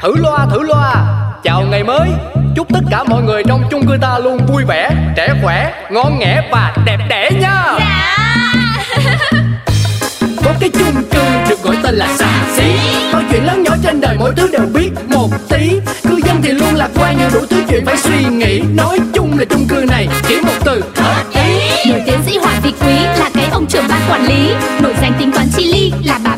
Thử loa thử loa. Chào ngày mới. Chúc tất cả mọi người trong chung cư ta luôn vui vẻ Trẻ khỏe, ngon nghẻ và đẹp đẽ nha. Dạ. Có cái chung cư được gọi tên là xà xí. Bao chuyện lớn nhỏ trên đời mỗi thứ đều biết một tí. Cư dân thì luôn lạc quan nhưng đủ thứ chuyện phải suy nghĩ. Nói chung là chung cư này chỉ một từ. Hợp ý Nổi tiến sĩ Hoàng Vị Quý là cái ông trưởng ban quản lý. Nổi danh tính toán chi ly là bà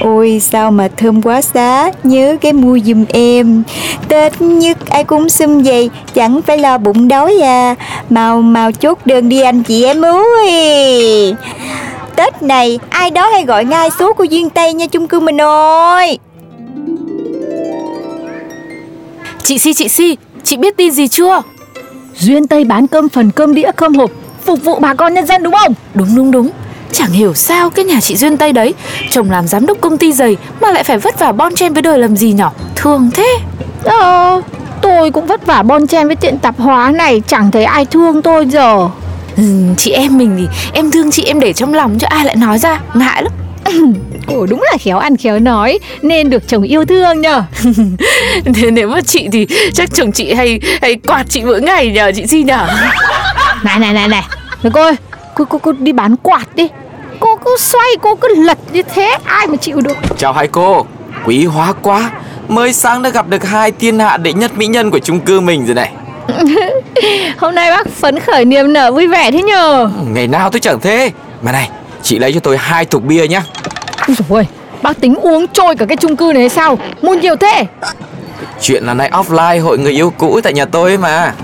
Ôi sao mà thơm quá xá, nhớ cái mua giùm em. Tết nhất ai cũng xum vậy, chẳng phải lo bụng đói à. Mau mau chốt đơn đi anh chị em ơi. Tết này ai đó hay gọi ngay số của Duyên Tây nha chung cư mình ơi. Chị Si chị Si Chị biết tin gì chưa? Duyên Tây bán cơm phần cơm đĩa cơm hộp Phục vụ bà con nhân dân đúng không? Đúng đúng đúng Chẳng hiểu sao cái nhà chị Duyên Tây đấy Chồng làm giám đốc công ty giày Mà lại phải vất vả bon chen với đời làm gì nhở? Thương thế. Ờ Tôi cũng vất vả bon chen với tiện tạp hóa này Chẳng thấy ai thương tôi giờ. Ừ, Chị em mình thì em thương chị em để trong lòng Chứ ai lại nói ra ngại lắm. Ồ đúng là khéo ăn khéo nói Nên được chồng yêu thương nhờ Thế nếu mà chị thì chắc chồng chị hay hay quạt chị mỗi ngày nhờ chị Si nhờ Này này này này. Này cô ơi cô, cô, cô đi bán quạt đi. Cô cứ xoay cô cứ lật như thế Ai mà chịu được? Chào hai cô, quý hóa quá. Mới sáng đã gặp được hai thiên hạ đệ nhất mỹ nhân của chung cư mình rồi này. Hôm nay bác phấn khởi niềm nở vui vẻ thế nhờ. Ngày nào tôi chẳng thế. Mà này, chị lấy cho tôi hai thục bia nhá. Ôi dồi ôi Bác tính uống trôi cả cái chung cư này hay sao? Mua nhiều thế. Chuyện là nay offline hội người yêu cũ tại nhà tôi mà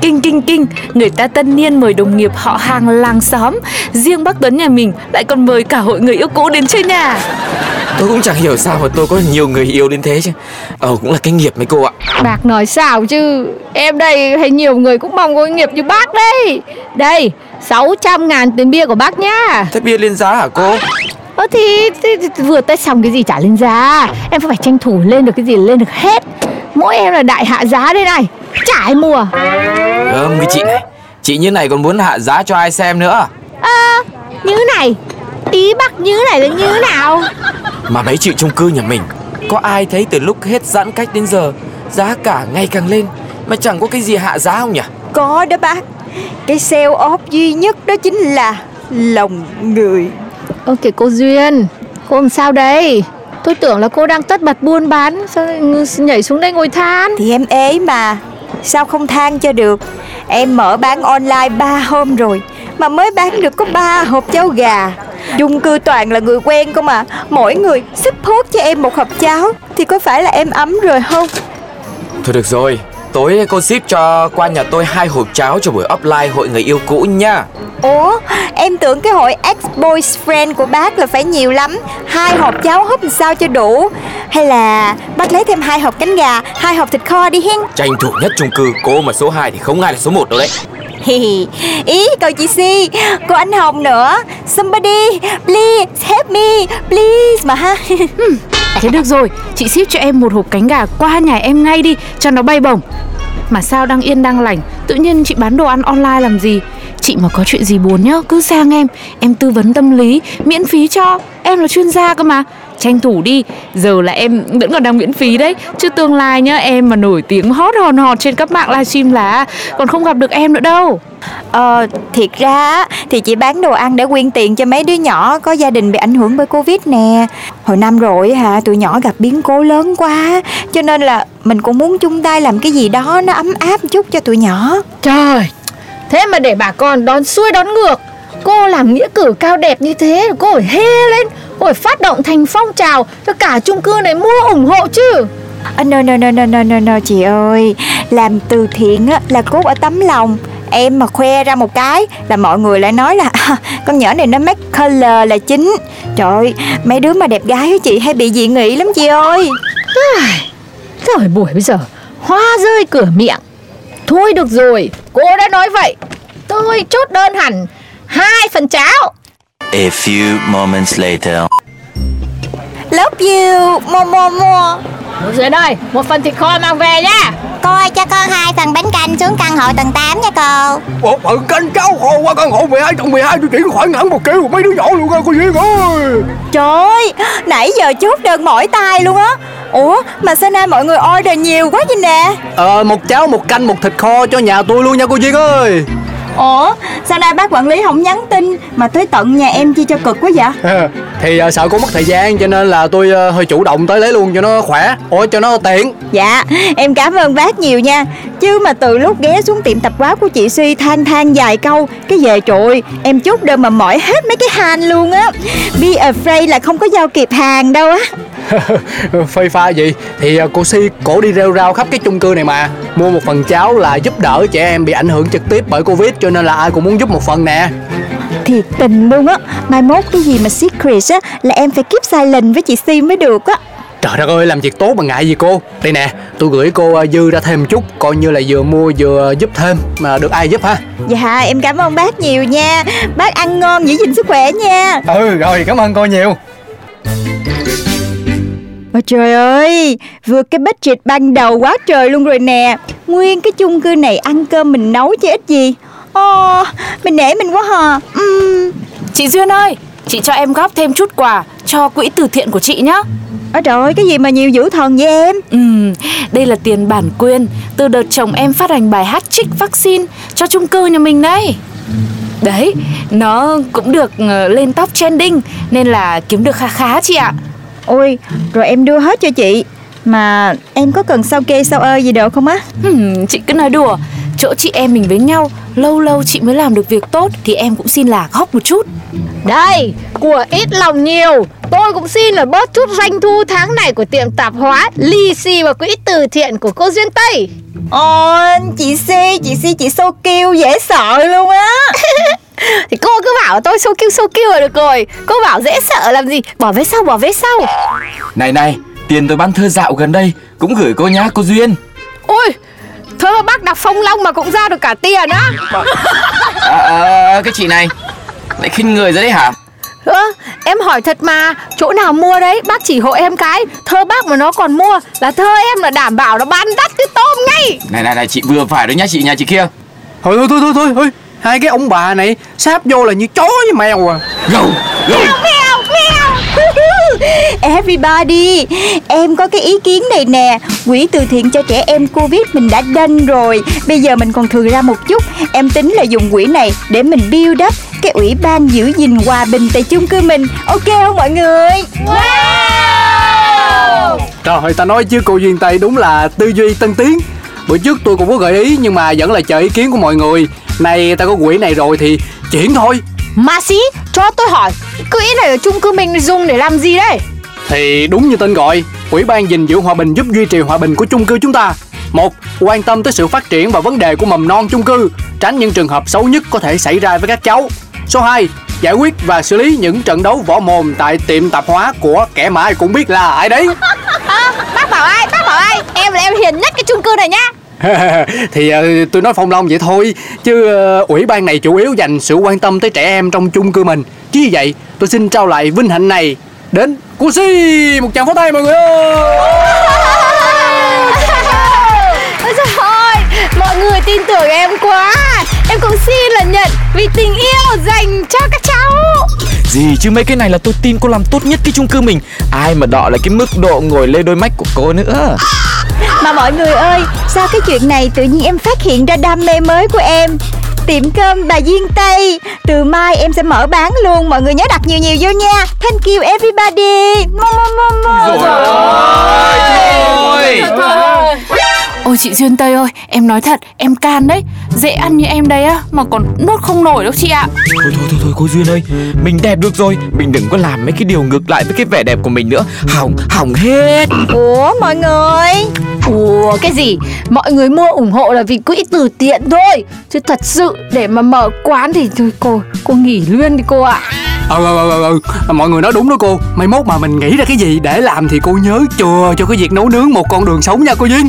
Kinh kinh kinh. Người ta tân niên mời đồng nghiệp họ hàng làng xóm. Riêng bác Tuấn nhà mình Lại còn mời cả hội người yêu cũ đến chơi nhà. Tôi cũng chẳng hiểu sao mà tôi có nhiều người yêu đến thế chứ. Ờ cũng là cái nghiệp mấy cô ạ. Bác nói sao chứ. Em đây hay nhiều người cũng mong có nghiệp như bác đây Đây 600 ngàn tiền bia của bác nhá. Thế bia lên giá hả cô? Ơ thì, thì, thì vừa Tết xong cái gì trả lên giá. Em phải tranh thủ lên được cái gì lên được hết. Mỗi em là đại hạ giá đây này Chả ai mua Gớm cái chị này. Chị như này còn muốn hạ giá cho ai xem nữa? À như này. Ý bác như này là như nào? Mà mấy chị chung cư nhà mình Có ai thấy từ lúc hết giãn cách đến giờ Giá cả ngày càng lên Mà chẳng có cái gì hạ giá không nhỉ? Có đó bác. Cái sale off duy nhất đó chính là lòng người. Ok cô Duyên. Cô làm sao đây? Tôi tưởng là cô đang tất bật buôn bán Sao nhảy xuống đây ngồi than? Thì em ế mà Sao không than cho được? Em mở bán online 3 hôm rồi, Mà mới bán được có 3 hộp cháo gà. Chung cư toàn là người quen không à? Mỗi người support cho em một hộp cháo, Thì có phải là em ấm rồi không? Thôi được rồi Tối cô ship cho qua nhà tôi hai hộp cháo cho buổi offline hội người yêu cũ nha. Ủa em tưởng cái hội ex-boys friend của bác là phải nhiều lắm. Hai hộp cháo hấp làm sao cho đủ? Hay là bác lấy thêm hai hộp cánh gà Hai hộp thịt kho đi hen? Tranh thủ nhất chung cư Cô mà số 2 thì không ai là số 1 đâu đấy. Hi hi. Ý cậu chị Si Cô anh Hồng nữa. Somebody please help me please mà ha Thế được rồi. Chị ship cho em một hộp cánh gà qua nhà em ngay đi, Cho nó bay bổng. Mà sao đang yên đang lành? Tự nhiên chị bán đồ ăn online làm gì? Chị mà có chuyện gì buồn nhá Cứ sang em Em tư vấn tâm lý Miễn phí cho. Em là chuyên gia cơ mà. Tranh thủ đi Giờ là em vẫn còn đang miễn phí đấy. Chứ tương lai nhá Em mà nổi tiếng hot hòn hot trên các mạng livestream là Còn không gặp được em nữa đâu. Ờ thiệt ra thì chị bán đồ ăn để quyên tiền cho mấy đứa nhỏ Có gia đình bị ảnh hưởng bởi Covid nè. Hồi năm rồi hả tụi nhỏ gặp biến cố lớn quá Cho nên là mình cũng muốn chung tay làm cái gì đó nó ấm áp chút cho tụi nhỏ. Trời Thế mà để bà con đón xuôi đón ngược. Cô làm nghĩa cử cao đẹp như thế Cô phải hê lên Cô phải phát động thành phong trào Cho cả chung cư này mua ủng hộ chứ. À, no, no, no, no, no, no, no, chị ơi. Làm từ thiện á, là cốt ở tấm lòng. Em mà khoe ra một cái Là mọi người lại nói là "À, Con nhỏ này nó make color là chính. Trời ơi, mấy đứa mà đẹp gái á chị Hay bị dị nghị lắm chị ơi. Thời buổi bây giờ Hoa rơi cửa miệng. Thôi được rồi, cô đã nói vậy. Tôi chốt đơn hẳn hai phần cháo. A few moments later. Love you Mo mo mo Một dưới đây, một phần thịt kho mang về nha. Cô ơi cho con hai phần bánh canh xuống căn hộ tầng 8 nha cô. Một phần canh cháo hồ qua căn hộ 12 tầng 12 tôi chuyển khoản hẳn một triệu mấy đứa nhỏ luôn á cô Duyên ơi Trời ơi Nãy giờ chốt đơn mỏi tay luôn á. Ủa mà sao nay mọi người order nhiều quá vậy nè. Ờ một cháo một canh một thịt kho cho nhà tôi luôn nha cô Duyên ơi Ủa sao nay bác quản lý không nhắn tin Mà tới tận nhà em chi cho cực quá vậy? Thì ờ, sợ cô mất thời gian cho nên là tôi ờ, hơi chủ động tới lấy luôn cho nó khỏe. Ủa cho nó tiện. Dạ em cảm ơn bác nhiều nha. Chứ mà từ lúc ghé xuống tiệm tạp hóa của chị Suy than than vài câu Cái về trội em chốt đơn mà mỏi hết mấy cái hàng luôn á. Be afraid là không có giao kịp hàng đâu á Phê pha gì? Thì ờ, cô Si cổ đi rêu rao khắp cái chung cư này mà. Mua một phần cháo là giúp đỡ trẻ em bị ảnh hưởng trực tiếp bởi Covid Cho nên là ai cũng muốn giúp một phần nè. Thiệt tình luôn á. Mai mốt cái gì mà secret á Là em phải keep silent với chị Si mới được á. Trời đất ơi làm việc tốt mà ngại gì cô? Đây nè tôi gửi cô ờ, dư ra thêm chút Coi như là vừa mua vừa giúp thêm Mà được ai giúp ha? Dạ em cảm ơn bác nhiều nha. Bác ăn ngon giữ gìn sức khỏe nha. Ừ rồi cảm ơn cô nhiều Mà trời ơi Vượt cái budget ban đầu quá trời luôn rồi nè Nguyên cái chung cư này ăn cơm mình nấu chứ ít gì Ồ Mình nể mình quá hả uhm. Chị Duyên ơi Chị cho em góp thêm chút quà Cho quỹ từ thiện của chị nhé Ôi trời ơi cái gì mà nhiều dữ thần vậy em Ừm, đây là tiền bản quyền từ đợt chồng em phát hành bài hát trích vaccine cho chung cư nhà mình đấy. Đấy, nó cũng được ờ, lên top trending nên là kiếm được khá khá chị ạ. Ôi rồi em đưa hết cho chị. Mà em có cần sao kê sao ơ gì đâu không á? Chị cứ nói đùa, chỗ chị em mình với nhau, lâu lâu chị mới làm được việc tốt thì em cũng xin là góp một chút. Đây, của ít lòng nhiều. Tôi cũng xin là bớt chút doanh thu tháng này của tiệm tạp hóa Lì xì và quỹ từ thiện của cô Duyên Tây. Ồ chị Si Chị Si chị so kêu dễ sợ luôn á Thì cô cứ bảo tôi sâu kêu sâu kêu là được rồi Cô bảo dễ sợ làm gì Bỏ vé sau bỏ vé sau Này này, tiền tôi bán thơ dạo gần đây cũng gửi cô nhá cô Duyên. Ôi Thơ bác đọc phong long mà cũng ra được cả tiền á À, à, cái chị này lại khinh người ra đấy hả? Ơ, em hỏi thật mà Chỗ nào mua đấy Bác chỉ hộ em cái Thơ bác mà nó còn mua Là thơ em là đảm bảo nó bán đắt như tôm ngay Này này này chị vừa phải đấy nhá chị nhà chị kia. Thôi thôi thôi thôi, thôi. Hai cái ông bà này sáp vô là như chó với mèo à. Gâu, gâu. Mèo mèo Everybody Em có cái ý kiến này nè. Quỹ từ thiện cho trẻ em Covid mình đã đanh rồi. Bây giờ mình còn thừa ra một chút. Em tính là dùng quỹ này để mình build up Cái ủy ban giữ gìn hòa bình tại chung cư mình. Ok không mọi người? Trời ơi ta nói chứ cô Duyên Tây đúng là tư duy tân tiến. Bữa trước tôi cũng có gợi ý nhưng mà vẫn là chờ ý kiến của mọi người Nay ta có quỹ này rồi thì chuyển thôi. Mà xí cho tôi hỏi Quỹ này ở chung cư mình dùng để làm gì đấy? Thì đúng như tên gọi Ủy ban gìn giữ hòa bình giúp duy trì hòa bình của chung cư chúng ta. Một Quan tâm tới sự phát triển và vấn đề của mầm non chung cư Tránh những trường hợp xấu nhất có thể xảy ra với các cháu. Số 2 Giải quyết và xử lý những trận đấu võ mồm tại tiệm tạp hóa của kẻ mà ai cũng biết là ai đấy. À, Bác bảo ai, bác bảo ai? Em là em hiền nhất cái chung cư này nhá thì ờ, tôi nói phong long vậy thôi. Chứ ờ, ủy ban này chủ yếu dành sự quan tâm tới trẻ em trong chung cư mình. Chứ như vậy tôi xin trao lại vinh hạnh này đến cô si một tràng pháo tay mọi người ơi! Ôi mọi người tin tưởng em quá! Em cũng xin là nhận vì tình yêu dành cho các cháu! Gì chứ mấy cái này là tôi tin cô làm tốt nhất cái chung cư mình. Ai mà đọ là cái mức độ ngồi lê đôi mách của cô nữa Mà mọi người ơi Sao cái chuyện này tự nhiên em phát hiện ra đam mê mới của em? Tiệm cơm bà Duyên Tây. Từ mai em sẽ mở bán luôn. Mọi người nhớ đặt nhiều nhiều vô nha. Thank you everybody. Mo, mo, mo, mo. Rồi Ôi chị Duyên Tây ơi, em nói thật, em can đấy. Dễ ăn như em đây á, mà còn nuốt không nổi đâu chị ạ. Thôi thôi thôi thôi cô Duyên ơi Mình đẹp được rồi. Mình đừng có làm mấy cái điều ngược lại với cái vẻ đẹp của mình nữa. Hỏng, hỏng hết. Ủa mọi người? Ủa cái gì? Mọi người mua ủng hộ là vì quỹ từ thiện thôi. Chứ thật sự để mà mở quán thì thôi cô Cô nghỉ luôn đi cô ạ. Ừ, ừ, ừ, ừ, ừ. mọi người nói đúng đó cô. Mai mốt mà mình nghĩ ra cái gì để làm thì cô nhớ chừa cho cái việc nấu nướng một con đường sống nha cô duyên